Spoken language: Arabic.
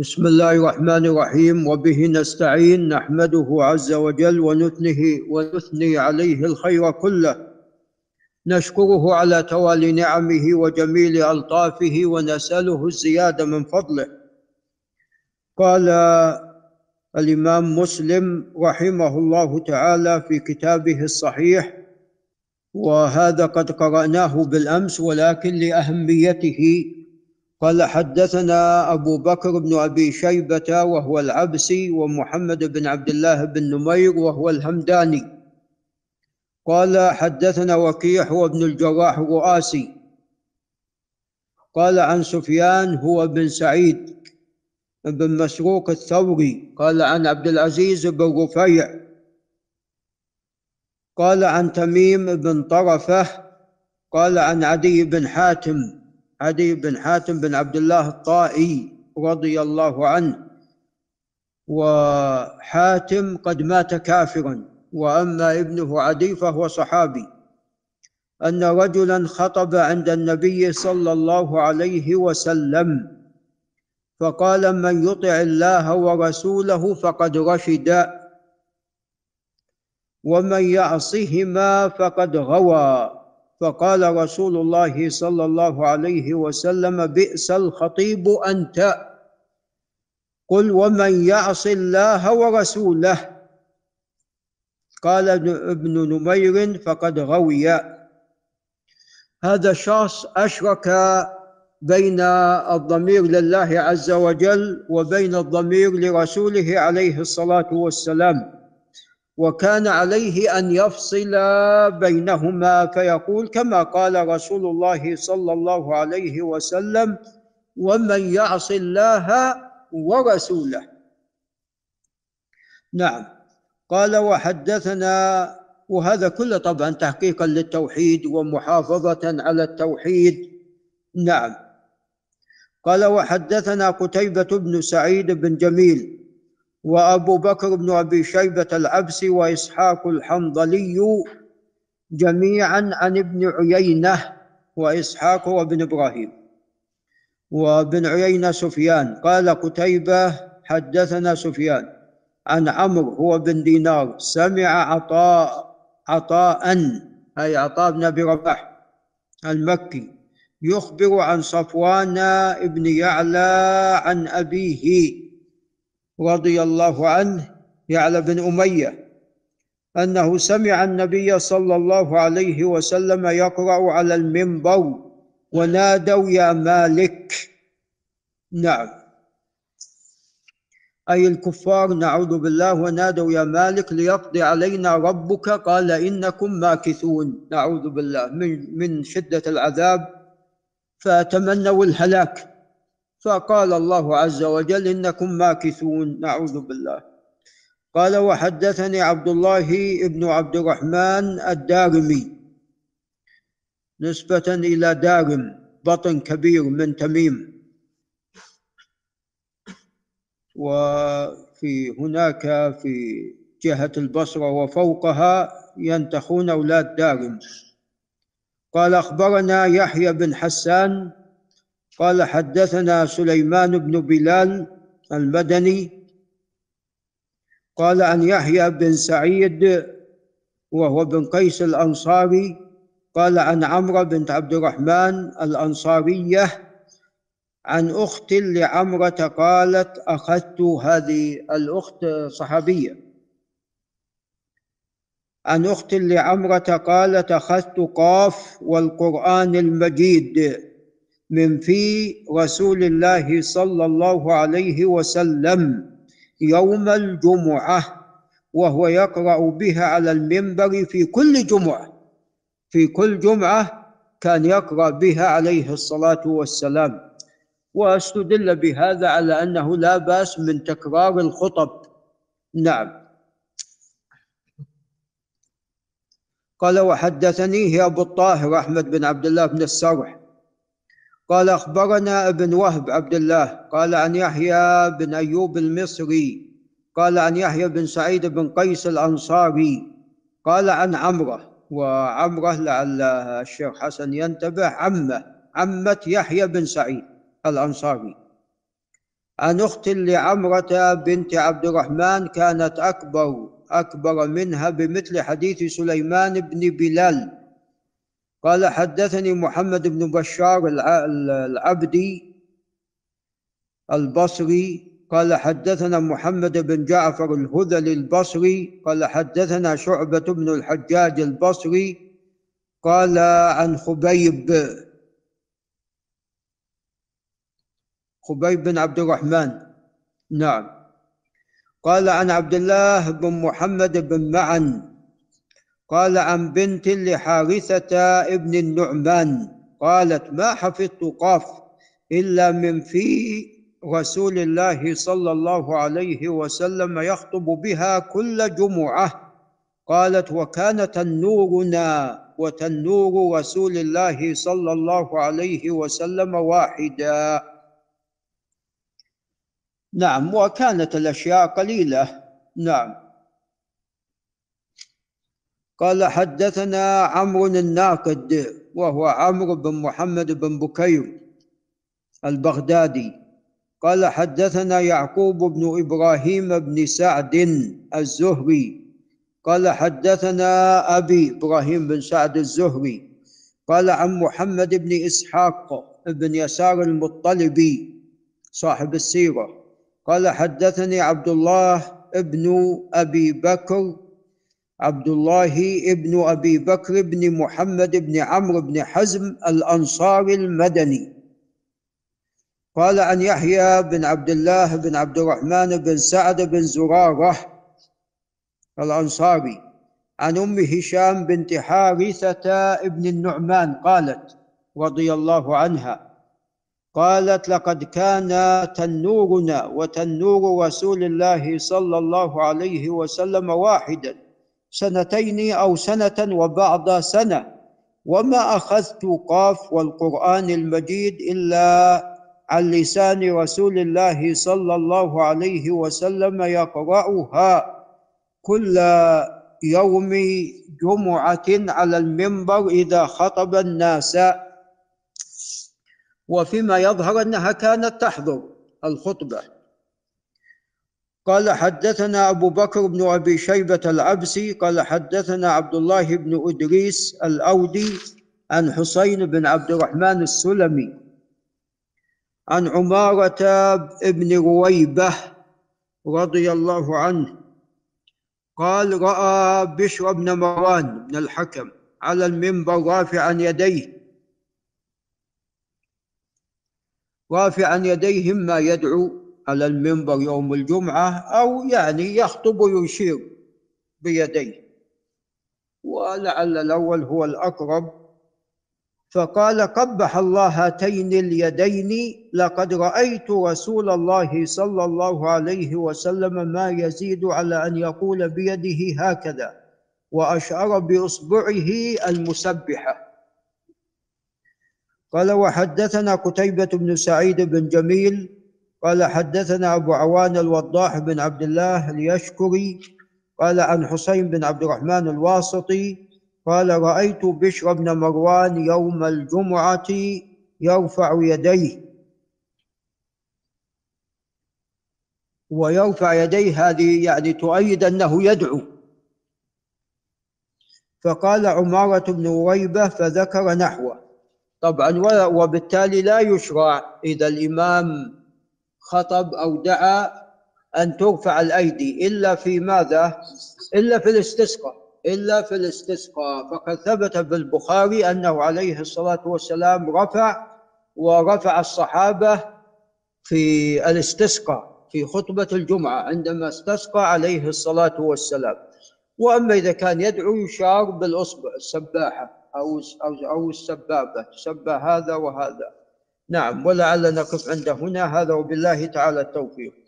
بسم الله الرحمن الرحيم. وبه نستعين نحمده عز وجل ونثنه ونثني عليه الخير كله. نشكره على توالي نعمه وجميل ألطافه ونسأله الزيادة من فضله. قال الإمام مسلم رحمه الله تعالى في كتابه الصحيح وهذا قد قرأناه بالأمس ولكن لأهميته قال حدثنا أبو بكر بن أبي شيبة وهو العبسي ومحمد بن عبد الله بن نمير وهو الهمداني. قال حدثنا وكيع هو ابن الجراح الرؤاسي. قال عن سفيان هو بن سعيد بن مسروق الثوري. قال عن عبد العزيز بن رفيع. قال عن تميم بن طرفة. قال عن عدي بن حاتم. عدي بن حاتم بن عبد الله الطائي رضي الله عنه. وحاتم قد مات كافرا وأما ابنه عدي فهو صحابي. أن رجلا خطب عند النبي صلى الله عليه وسلم فقال من يطع الله ورسوله فقد رشد ومن يعصهما فقد غوى. فقال رسول الله صلى الله عليه وسلم بئس الخطيب أنت. قل ومن يعص الله ورسوله. قال ابن نمير فقد غوي. هذا الشخص أشرك بين الضمير لله عز وجل وبين الضمير لرسوله عليه الصلاة والسلام. وكان عليه أن يفصل بينهما فيقول كما قال رسول الله صلى الله عليه وسلم ومن يعص الله ورسوله. نعم. قال وحدثنا وهذا كله طبعا تحقيقا للتوحيد ومحافظة على التوحيد. نعم. قال وحدثنا قتيبة بن سعيد بن جميل وأبو بكر بن أبي شيبة العبسي وإسحاق الحنظلي جميعا عن ابن عيينة وإسحاق وابن إبراهيم. وابن عيينة سفيان. قال قتيبة حدثنا سفيان عن عمرو هو بن دينار. سمع عطاء عطاء أي عطاء بن أبي رباح المكي يخبر عن صفوان بن يعلى عن أبيه رضي الله عنه يعلى بن أمية أنه سمع النبي صلى الله عليه وسلم يقرأ على المنبر ونادوا يا مالك نعم. أي الكفار نعوذ بالله ونادوا يا مالك ليقضي علينا ربك قال إنكم ماكثون نعوذ بالله من من شدة العذاب فتمنوا الهلاك. فقال الله عز وجل إنكم ماكثون نعوذ بالله. قال وحدثني عبد الله بن عبد الرحمن الدارمي. نسبة إلى دارم بطن كبير من تميم. وفي هناك في جهة البصرة وفوقها ينتخون أولاد دارم. قال أخبرنا يحيى بن حسان قال حدثنا سليمان بن بلال المدني قال عن يحيى بن سعيد وهو بن قيس الأنصاري قال عن عمرو بنت عبد الرحمن الأنصارية عن أخت لعمرة قالت أخذت هذه الأخت صحابية. عن أخت لعمرة قالت أخذت قاف والقرآن المجيد. من في رسول الله صلى الله عليه وسلم يوم الجمعه وهو يقرا بها على المنبر في كل جمعه. في كل جمعه كان يقرا بها عليه الصلاه والسلام. واستدل بهذا على انه لا باس من تكرار الخطب. نعم. قال وحدثنيه ابو الطاهر احمد بن عبد الله بن السرح قال أخبرنا ابن وهب عبد الله قال عن يحيى بن أيوب المصري قال عن يحيى بن سعيد بن قيس الأنصاري قال عن عمرة وعمرة لعل الشيخ حسن ينتبه عمة عمة يحيى بن سعيد الأنصاري. عن أخت لعمرة بنت عبد الرحمن كانت أكبر أكبر منها بمثل حديث سليمان بن بلال. قال حدثني محمد بن بشار العبدي البصري قال حدثنا محمد بن جعفر الهذلي البصري قال حدثنا شعبة بن الحجاج البصري قال عن خبيب خبيب بن عبد الرحمن. نعم. قال عن عبد الله بن محمد بن معن قال عن بنت لحارثة ابن النعمان قالت ما حفظت قاف إلا من في رسول الله صلى الله عليه وسلم يخطب بها كل جمعة. قالت وكان تنورنا وتنور رسول الله صلى الله عليه وسلم واحدا. نعم وكانت الأشياء قليلة. نعم. قال حدثنا عمرو الناقد وهو عمرو بن محمد بن بكير البغدادي. قال حدثنا يعقوب بن إبراهيم بن سعد الزهري. قال حدثنا أبي إبراهيم بن سعد الزهري. قال عن محمد بن إسحاق بن يسار المطلبي صاحب السيرة. قال حدثني عبد الله ابن أبي بكر عبد الله ابن أبي بكر بن محمد بن عمرو بن حزم الانصاري المدني. قال عن يحيى بن عبد الله بن عبد الرحمن بن سعد بن زرارة الأنصاري عن أم هشام بنت حارثة ابن النعمان قالت رضي الله عنها قالت لقد كان تنورنا وتنور رسول الله صلى الله عليه وسلم واحدا سنتين أو سنة وبعض سنة. وما أخذت قاف والقرآن المجيد إلا عن لسان رسول الله صلى الله عليه وسلم يقرأها كل يوم جمعة على المنبر إذا خطب الناس. وفيما يظهر أنها كانت تحضر الخطبة. قال حدثنا أبو بكر بن أبي شيبة العبسي قال حدثنا عبد الله بن إدريس الأودي عن حسين بن عبد الرحمن السلمي عن عمارة بن رويبة رضي الله عنه قال رأى بشر بن مروان بن الحكم على المنبر رافعا يديه رافعا يديه ما يدعو على المنبر يوم الجمعة أو يعني يخطب ويشير بيديه. ولعل الأول هو الأقرب. فقال قبح الله هاتين اليدين لقد رأيت رسول الله صلى الله عليه وسلم ما يزيد على أن يقول بيده هكذا وأشعر بإصبعه المسبحة. قال وحدثنا قتيبة بن سعيد بن جميل قال حدثنا أبو عوان الوضاح بن عبد الله اليشكري قال عن حسين بن عبد الرحمن الواسطي قال رأيت بشر بن مروان يوم الجمعة يرفع يديه ويرفع يديه هذه يعني تؤيد أنه يدعو. فقال عمارة بن رويبة فذكر نحوه. طبعا وبالتالي لا يشرع إذا الإمام خطب أو دعا أن ترفع الأيدي إلا في ماذا؟ إلا في الاستسقاء إلا في الاستسقاء. فقد ثبت في البخاري أنه عليه الصلاة والسلام رفع ورفع الصحابة في الاستسقاء في خطبة الجمعة عندما استسقى عليه الصلاة والسلام. وأما إذا كان يدعو يشار بالأصبع السباحة أو أو السبابة تسبى هذا وهذا. نعم ولعل نقف عند هنا. هذا وبالله تعالى التوفيق.